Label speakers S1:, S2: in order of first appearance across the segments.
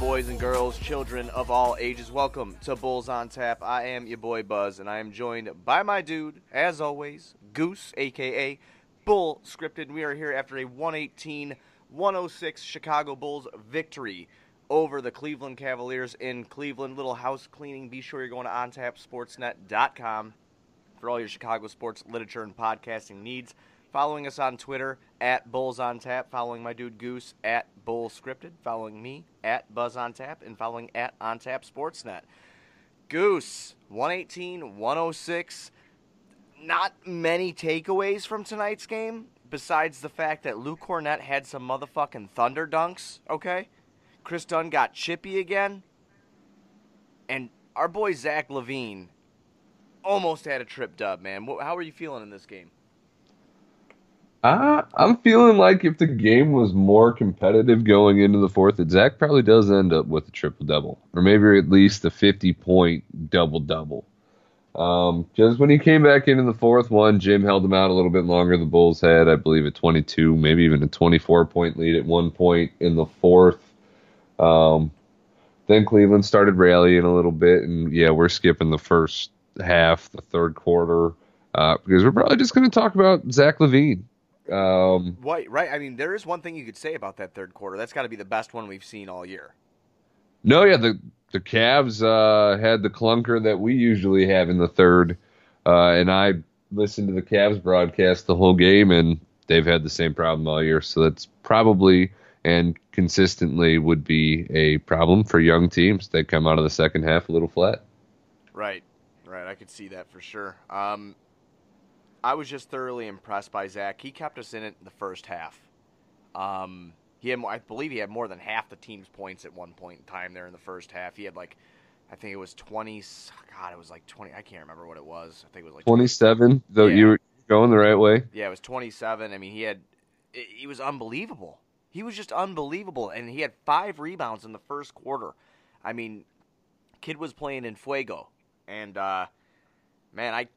S1: Boys and girls, children of all ages, welcome to Bulls on Tap. I am your boy Buzz, and I am joined by my dude, as always, Goose, aka Bull Scripted. We are here after a 118 106 Chicago Bulls victory over the Cleveland Cavaliers in Cleveland. Little house cleaning. Be sure you're going to ontapsportsnet.com for all your Chicago sports literature and podcasting needs. Following us on Twitter at Bulls on Tap, following my dude Goose at Bull Scripted, following me at Buzz on Tap, and following at On Tap Sportsnet. Goose, 118, 106. Not many takeaways from tonight's game, besides the fact that Luke Kornet had some motherfucking thunder dunks, okay? Kris Dunn got chippy again. And our boy Zach LaVine almost had a trip dub, man. How are you feeling in this game?
S2: Uh, I'm feeling like if the game was more competitive going into the fourth, that Zach probably does end up with a triple double, or maybe at least a 50 point double double. Um, just when he came back into the fourth one, Jim held him out a little bit longer. The Bulls had, I believe, a 22, maybe even a 24 point lead at one point in the fourth. Um, then Cleveland started rallying a little bit, and yeah, we're skipping the first half, the third quarter, uh, because we're probably just going to talk about Zach LaVine. Um,
S1: right, right. I mean, there is one thing you could say about that third quarter. That's got to be the best one we've seen all year.
S2: No, yeah, the the Cavs uh, had the clunker that we usually have in the third, uh, and I listened to the Cavs broadcast the whole game, and they've had the same problem all year. So that's probably and consistently would be a problem for young teams. that come out of the second half a little flat.
S1: Right, right. I could see that for sure. Um, I was just thoroughly impressed by Zach. He kept us in it in the first half. Um, he had, I believe, he had more than half the team's points at one point in time there in the first half. He had like, I think it was twenty. God, it was like twenty. I can't remember what it was. I think it was like
S2: twenty-seven. Though yeah. you were going the right way.
S1: Yeah, it was twenty-seven. I mean, he had. He was unbelievable. He was just unbelievable, and he had five rebounds in the first quarter. I mean, kid was playing in fuego, and uh, man, I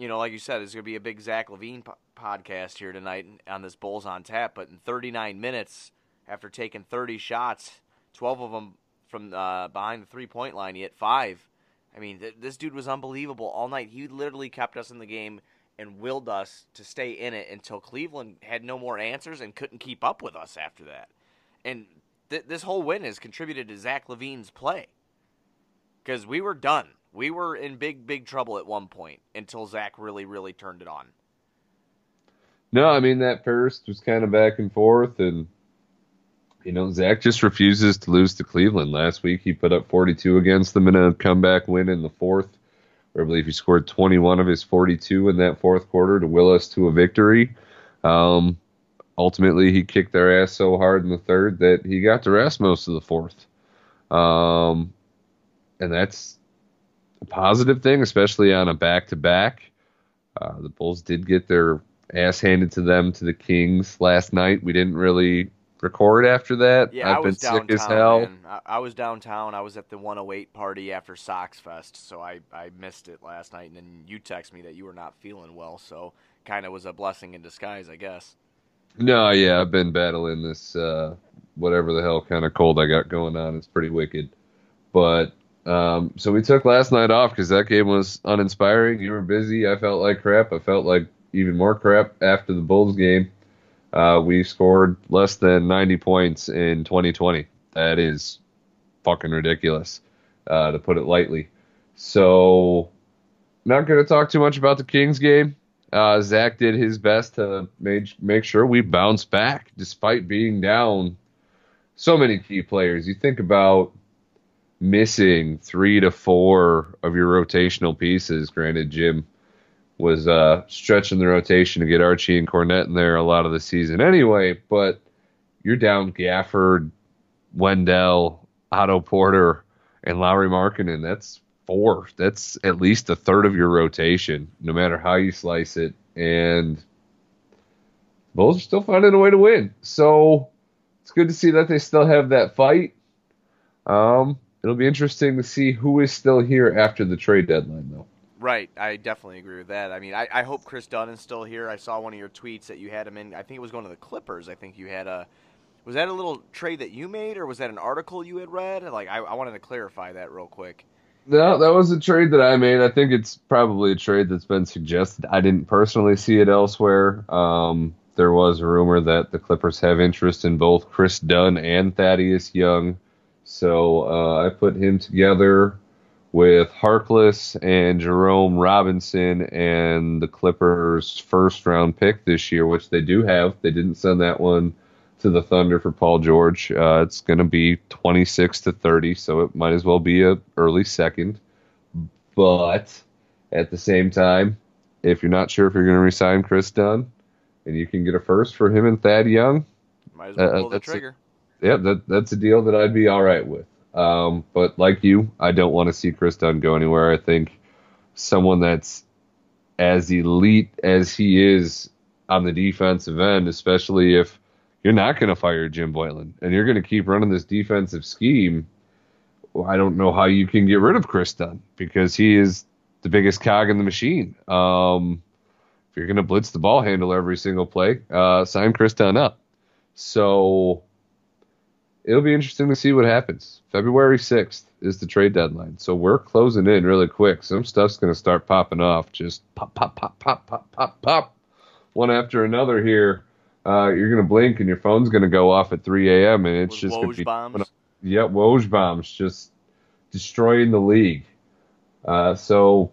S1: you know, like you said, it's going to be a big Zach LaVine po- podcast here tonight on this Bulls on Tap. But in 39 minutes, after taking 30 shots, 12 of them from uh, behind the three point line, he hit five. I mean, th- this dude was unbelievable all night. He literally kept us in the game and willed us to stay in it until Cleveland had no more answers and couldn't keep up with us after that. And th- this whole win has contributed to Zach LaVine's play because we were done we were in big, big trouble at one point until Zach really, really turned it on.
S2: No, I mean that first was kind of back and forth, and you know Zach just refuses to lose to Cleveland. Last week he put up 42 against them in a comeback win in the fourth. I believe he scored 21 of his 42 in that fourth quarter to will us to a victory. Um, ultimately, he kicked their ass so hard in the third that he got to rest most of the fourth. Um, and that's a positive thing, especially on a back to back. The Bulls did get their ass handed to them to the Kings last night. We didn't really record after that.
S1: Yeah, I've I was been downtown, sick as hell. I, I, was downtown. I was at the 108 party after Sox Fest, so I, I missed it last night. And then you text me that you were not feeling well, so kind of was a blessing in disguise, I guess.
S2: No, yeah, I've been battling this uh, whatever the hell kind of cold I got going on. It's pretty wicked, but um, so we took last night off because that game was uninspiring. You were busy. I felt like crap. I felt like even more crap after the Bulls game. Uh, we scored less than 90 points in 2020. That is fucking ridiculous, uh, to put it lightly. So, not going to talk too much about the Kings game. Uh, Zach did his best to make make sure we bounce back despite being down so many key players. You think about missing three to four of your rotational pieces. Granted, Jim was uh, stretching the rotation to get Archie and Kornet in there a lot of the season anyway, but you're down Gafford, Wendell, Otto Porter, and Lauri Markkanen. That's four. That's at least a third of your rotation, no matter how you slice it. And Bulls are still finding a way to win. So it's good to see that they still have that fight. Um, It'll be interesting to see who is still here after the trade deadline, though.
S1: Right, I definitely agree with that. I mean, I, I hope Kris Dunn is still here. I saw one of your tweets that you had him in. I think it was going to the Clippers. I think you had a Was that a little trade that you made, or was that an article you had read? Like, I, I wanted to clarify that real quick.
S2: No, that was a trade that I made. I think it's probably a trade that's been suggested. I didn't personally see it elsewhere. Um, there was a rumor that the Clippers have interest in both Kris Dunn and Thaddeus Young. So uh, I put him together with Harkless and Jerome Robinson and the Clippers' first round pick this year, which they do have. They didn't send that one to the Thunder for Paul George. Uh, it's going to be 26 to 30, so it might as well be a early second. But at the same time, if you're not sure if you're going to resign Kris Dunn, and you can get a first for him and Thad Young,
S1: might as well uh, pull the trigger.
S2: Yeah, that, that's a deal that I'd be all right with. Um, but like you, I don't want to see Kris Dunn go anywhere. I think someone that's as elite as he is on the defensive end, especially if you're not going to fire Jim Boylen and you're going to keep running this defensive scheme. I don't know how you can get rid of Kris Dunn because he is the biggest cog in the machine. Um, if you're going to blitz the ball handle every single play, uh, sign Kris Dunn up. So it'll be interesting to see what happens. February 6th is the trade deadline. So we're closing in really quick. Some stuff's going to start popping off. Just pop, pop, pop, pop, pop, pop, pop, one after another here uh, you're gonna blink and your phone's gonna go off at 3 a.m. and it's With just gonna be
S1: bombs.
S2: yeah, Woj bombs just destroying the league. Uh, so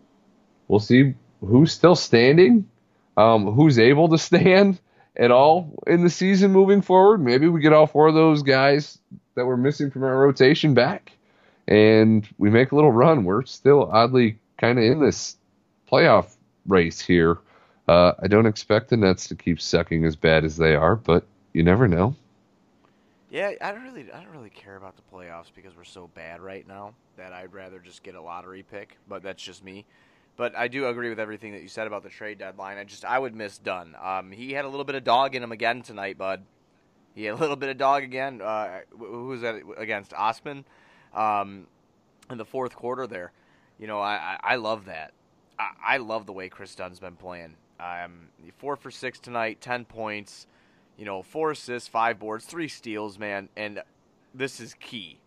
S2: we'll see who's still standing, um, who's able to stand at all in the season moving forward. Maybe we get all four of those guys that were missing from our rotation back, and we make a little run. We're still oddly kind of in this playoff race here. Uh, I don't expect the Nets to keep sucking as bad as they are, but you never know.
S1: Yeah, I don't really, I don't really care about the playoffs because we're so bad right now that I'd rather just get a lottery pick. But that's just me. But I do agree with everything that you said about the trade deadline. I just, I would miss Dunn. Um, he had a little bit of dog in him again tonight, bud. He had a little bit of dog again. Uh, who was that against Osman? Um, in the fourth quarter there. You know, I, I, I love that. I, I love the way Kris Dunn's been playing. Um, four for six tonight, ten points. You know, four assists, five boards, three steals, man. And this is key.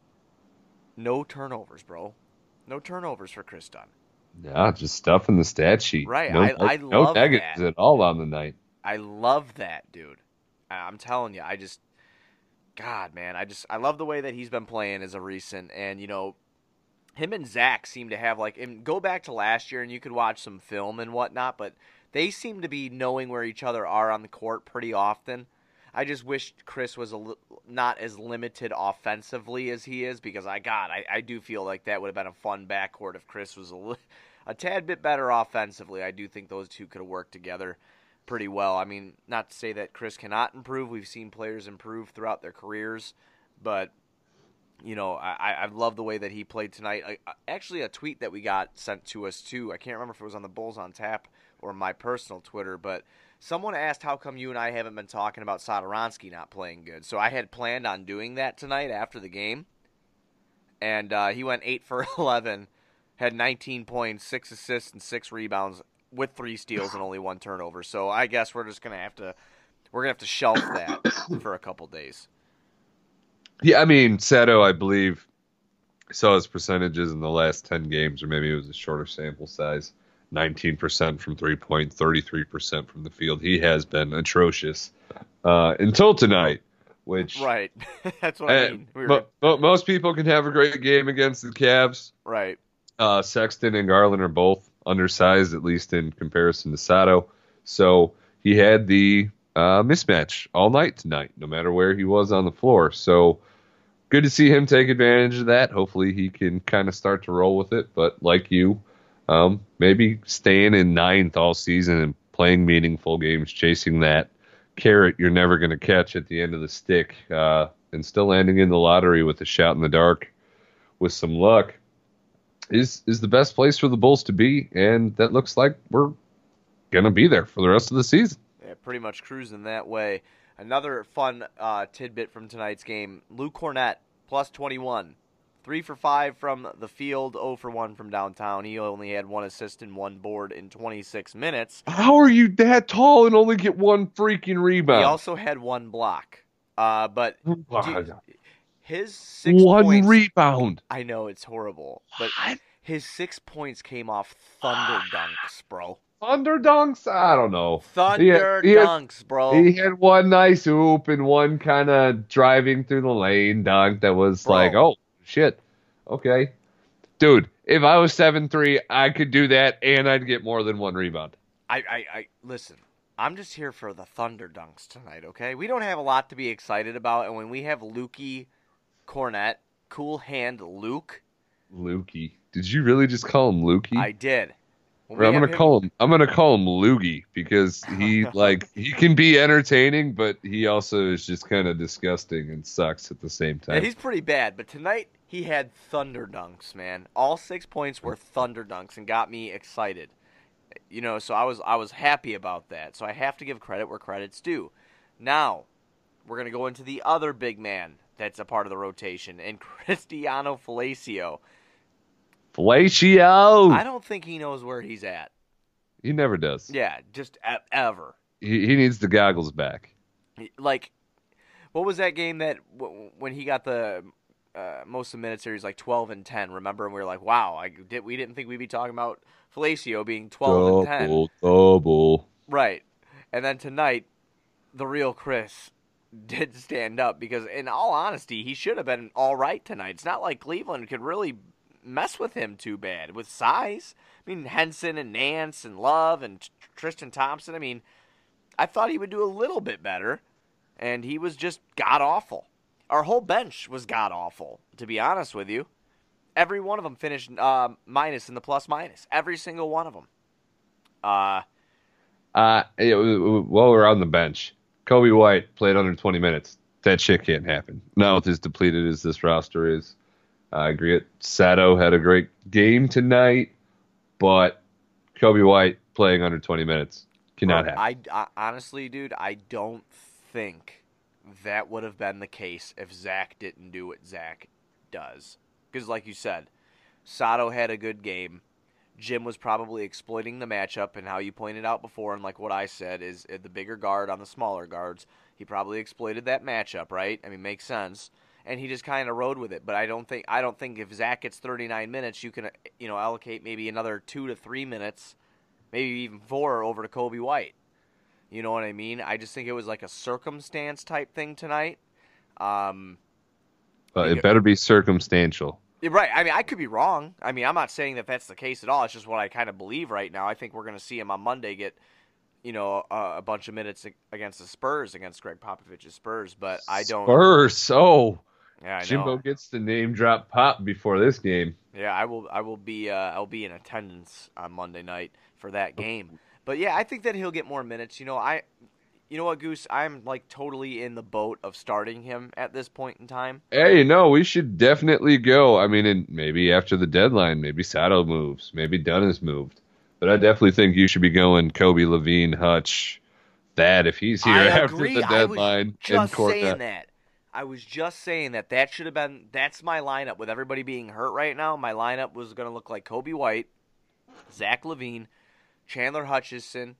S1: No turnovers, bro. No turnovers for Kris Dunn.
S2: Yeah, just stuff in the stat sheet.
S1: Right.
S2: No,
S1: I, I
S2: no
S1: love
S2: negatives
S1: that.
S2: at all on the night.
S1: I love that, dude. I'm telling you, I just, God, man, I just, I love the way that he's been playing as a recent, and you know, him and Zach seem to have like, and go back to last year, and you could watch some film and whatnot, but they seem to be knowing where each other are on the court pretty often. I just wish Kris was a not as limited offensively as he is because I got I, I do feel like that would have been a fun backcourt if Kris was a, li- a tad bit better offensively. I do think those two could have worked together pretty well. I mean, not to say that Kris cannot improve. We've seen players improve throughout their careers, but you know, I I love the way that he played tonight. I, actually, a tweet that we got sent to us too. I can't remember if it was on the Bulls on Tap or my personal Twitter, but someone asked how come you and I haven't been talking about Satoransky not playing good. So I had planned on doing that tonight after the game, and uh, he went eight for eleven, had 19 points, six assists, and six rebounds with three steals and only one turnover. So I guess we're just gonna have to we're gonna have to shelf that for a couple days.
S2: Yeah, I mean Sato, I believe saw his percentages in the last 10 games, or maybe it was a shorter sample size. 19% from three point, 33% from the field. He has been atrocious uh, until tonight, which
S1: right. That's what I mean.
S2: We but, but, most people can have a great game against the Cavs.
S1: Right.
S2: Uh, Sexton and Garland are both undersized, at least in comparison to Sato. So he had the uh, mismatch all night tonight, no matter where he was on the floor. So good to see him take advantage of that. Hopefully he can kind of start to roll with it. But like you, um, maybe staying in ninth all season and playing meaningful games, chasing that carrot you're never going to catch at the end of the stick, uh, and still landing in the lottery with a shot in the dark with some luck is is the best place for the Bulls to be, and that looks like we're gonna be there for the rest of the season.
S1: Yeah, pretty much cruising that way. Another fun uh, tidbit from tonight's game: Luke Kornet plus 21 Three for five from the field, 0 for 1 from downtown. He only had one assist and one board in 26 minutes.
S2: How are you that tall and only get one freaking rebound?
S1: He also had one block. Uh, but dude, his six
S2: One
S1: points.
S2: rebound.
S1: I know it's horrible, but
S2: What?
S1: his six points came off thunder dunks, bro.
S2: Thunder dunks? I don't know.
S1: Thunder
S2: he had-
S1: dunks, bro.
S2: He had one nice hoop and one kind of driving through the lane dunk that was
S1: Bro.
S2: like, oh shit, okay, dude. If I was seven three, I could do that and I'd get more than one rebound.
S1: I, I, I listen. I'm just here for the thunder dunks tonight. Okay, we don't have a lot to be excited about, and when we have Lukey, Kornet, cool hand Luke,
S2: Lukey, did you really just call him Lukey?
S1: I did.
S2: I'm gonna
S1: him-
S2: call him. I'm gonna call him Loogie because he like he can be entertaining, but he also is just kind of disgusting and sucks at the same
S1: Yeah,
S2: time.
S1: he's pretty bad, but tonight he had thunder dunks, man. All six points were thunder dunks and got me excited. You know, so I was I was happy about that. So I have to give credit where credit's due. Now, we're gonna go into the other big man that's a part of the rotation, and Cristiano Felicio.
S2: Fellatio.
S1: I don't think he knows where he's at.
S2: He never does.
S1: Yeah, just e- ever.
S2: He, he needs the goggles back.
S1: Like, what was that game that w- when he got the uh, most of the minutes there, he's like 12 and 10. Remember, and we were like, wow, I did. We didn't think we'd be talking about Felicio being 12 and 10.
S2: Double, double.
S1: Right. And then tonight, the real Chris did stand up because, in all honesty, he should have been all right tonight. It's not like Cleveland could really mess with him too bad with size. I mean, Henson and Nance and Love and Tristan Thompson. I mean, I thought he would do a little bit better, and he was just god awful. Our whole bench was god awful, to be honest with you. Every one of them finished uh, minus in the plus minus. Every single one of them. Uh,
S2: Uh, w- while we're on the bench, Coby White played under 20 minutes. That shit can't happen. Now with as depleted as this roster is. I agree. It. Sato had a great game tonight, but Coby White playing under 20 minutes cannot
S1: Bro,
S2: happen.
S1: I, I honestly, dude, I don't think that would have been the case if Zach didn't do what Zach does. Because, like you said, Sato had a good game. Jim was probably exploiting the matchup, and how you pointed out before, and like what I said, is uh, the bigger guard on the smaller guards. He probably exploited that matchup, right? I mean, makes sense. And he just kind of rode with it. But I don't think I don't think if Zach gets 39 minutes, you can uh, you know allocate maybe another two to three minutes, maybe even four over to Coby White. You know what I mean? I just think it was like a circumstance type thing tonight. Um, Because-
S2: it better be circumstantial.
S1: right. I mean, I could be wrong. I mean, I'm not saying that that's the case at all. It's just what I kind of believe right now. I think we're going to see him on Monday get, you know, a, a bunch of minutes against the Spurs, against Gregg Popovich's Spurs. But I don't.
S2: Spurs. Oh,
S1: Yeah, I
S2: Jimbo gets the name drop pop before this game.
S1: Yeah, I will. I will be. Uh, I'll be in attendance on Monday night for that game. But yeah, I think that he'll get more minutes. You know, I. You know what, Goose? I'm like totally in the boat of starting him at this point in time.
S2: Hey, no, we should definitely go. I mean, and maybe after the deadline, maybe Sato moves, maybe Dunn has moved. But I definitely think you should be going Coby, LaVine, Hutch, that if he's here
S1: I
S2: after
S1: agree.
S2: the
S1: I was
S2: deadline, and
S1: just saying that. I was just saying that that should have been that's my lineup with everybody being hurt right now. My lineup was going to look like Coby White, Zach LaVine, Chandler Hutchison,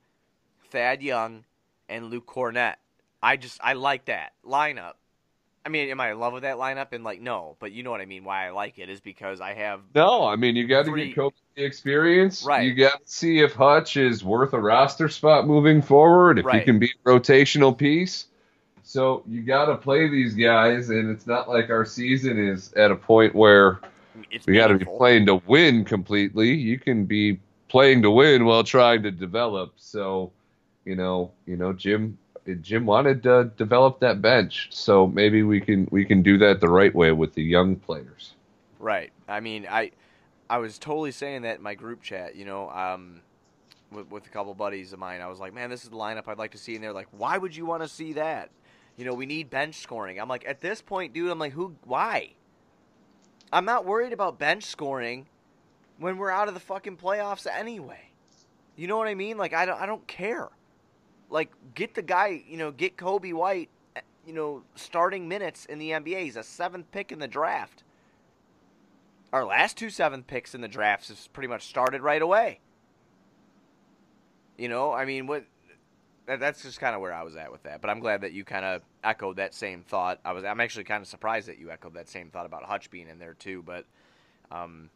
S1: Thad Young, and Luke Kornet. I just I like that lineup. I mean, am I in love with that lineup? And like, no, but you know what I mean. Why I like it is because I have
S2: No, I mean you got to get Coby the experience.
S1: Right.
S2: You got to see if Hutch is worth a roster spot moving forward. If he can be a rotational piece. So you got to play these guys, and it's not like our season is at a point where
S1: it's
S2: we got to be playing to win completely. You can be playing to win while trying to develop. So, you know, you know, Jim, Jim wanted to develop that bench. So maybe we can we can do that the right way with the young players.
S1: Right. I mean, I I was totally saying that in my group chat, you know, um, with, with a couple buddies of mine. I was like, man, this is the lineup I'd like to see. And they're like, why would you want to see that? You know, we need bench scoring. I'm like, at this point, dude, I'm like, who, why? I'm not worried about bench scoring when we're out of the fucking playoffs anyway. You know what I mean? Like, I don't, I don't care. Like, get the guy, you know, get Coby White, you know, starting minutes in the NBA. He's a seventh pick in the draft our last two seventh picks in the drafts has pretty much started right away. You know, I mean, what? that's just kind of where I was at with that. But I'm glad that you kind of echoed that same thought. I was I'm actually kind of surprised that you echoed that same thought about Hutch being in there too. But um,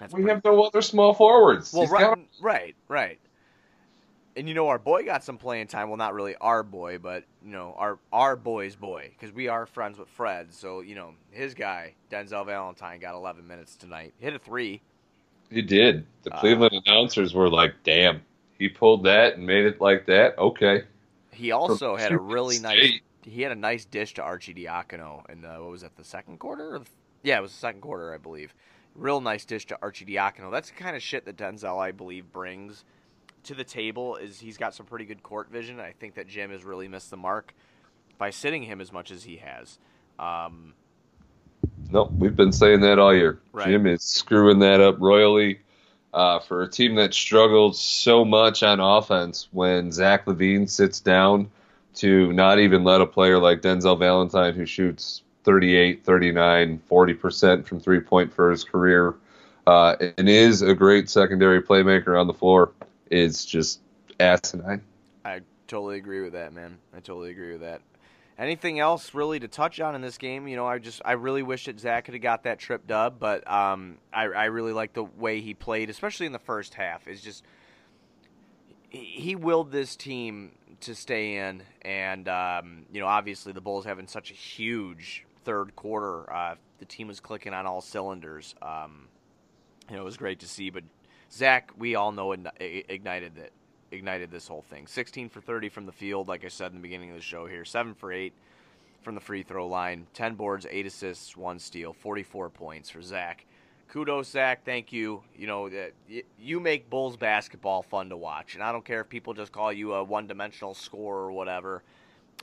S2: we pretty... have no other small forwards.
S1: Well, right, got... right, right. And you know, our boy got some playing time. Well, not really our boy, but you know, our our boy's boy, because we are friends with Fred. So you know, his guy Denzel Valentine got 11 minutes tonight. Hit a three.
S2: He did. The uh, Cleveland announcers were like, "Damn, he pulled that and made it like that." Okay.
S1: He also From had a really nice. He had a nice dish to Arcidiacono in the what was that the second quarter? yeah, it was the second quarter, I believe. Real nice dish to Arcidiacono. That's the kind of shit that Denzel, I believe, brings to the table. Is he's got some pretty good court vision. I think that Jim has really missed the mark by sitting him as much as he has. Um,
S2: Nope, we've been saying that all year. Right. Jim is screwing that up royally. Uh, for a team that struggled so much on offense when Zach LaVine sits down to not even let a player like Denzel Valentine, who shoots 38, 39, 40% from three point for his career, uh, and is a great secondary playmaker on the floor, is just asinine.
S1: I totally agree with that, man. I totally agree with that. Anything else really to touch on in this game? You know, I just I really wish that Zach could have got that trip dub, but um, I I really like the way he played, especially in the first half. Is just he willed this team to stay in, and um, you know, obviously the Bulls having such a huge third quarter, uh, the team was clicking on all cylinders. Um, you know, it was great to see. But Zach, we all know, ignited that ignited this whole thing. 16 for 30 from the field, like I said in the beginning of the show here. 7 for 8 from the free throw line. 10 boards, 8 assists, 1 steal, 44 points for Zach. Kudos, Zach. Thank you. You know that you make Bulls basketball fun to watch, and I don't care if people just call you a one-dimensional scorer or whatever.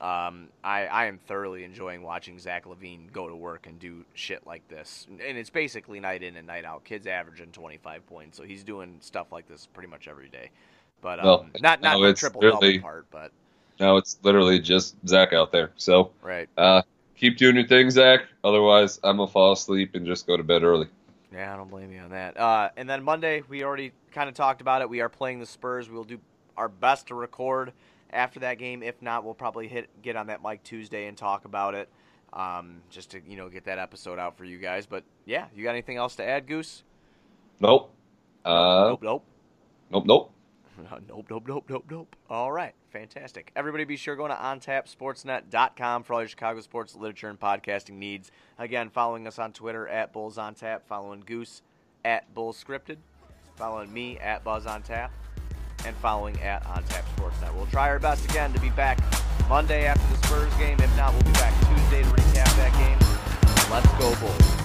S1: Um, I, I am thoroughly enjoying watching Zach LaVine go to work and do shit like this, and it's basically night in and night out. Kids averaging 25 points, so he's doing stuff like this pretty much every day. But um, well, not not the triple double part, but
S2: now it's literally just Zach out there. So
S1: right,
S2: uh, keep doing your thing, Zach. Otherwise, I'm gonna fall asleep and just go to bed early.
S1: Yeah, I don't blame you on that. Uh, and then Monday, we already kind of talked about it. We are playing the Spurs. We'll do our best to record after that game. If not, we'll probably hit get on that mic Tuesday and talk about it, um, just to you know get that episode out for you guys. But yeah, you got anything else to add, Goose?
S2: Nope. Uh,
S1: nope. Nope.
S2: Nope. Nope.
S1: nope, nope, nope, nope, nope. All right, fantastic. Everybody be sure going to ontapsportsnet.com for all your Chicago sports literature and podcasting needs. Again, following us on Twitter at Bulls on Tap, following Goose at Bulls Scripted, following me at Buzz on Tap, and following at On Tap Sportsnet. We'll try our best again to be back Monday after the Spurs game. If not, we'll be back Tuesday to recap that game. Let's go, Bulls.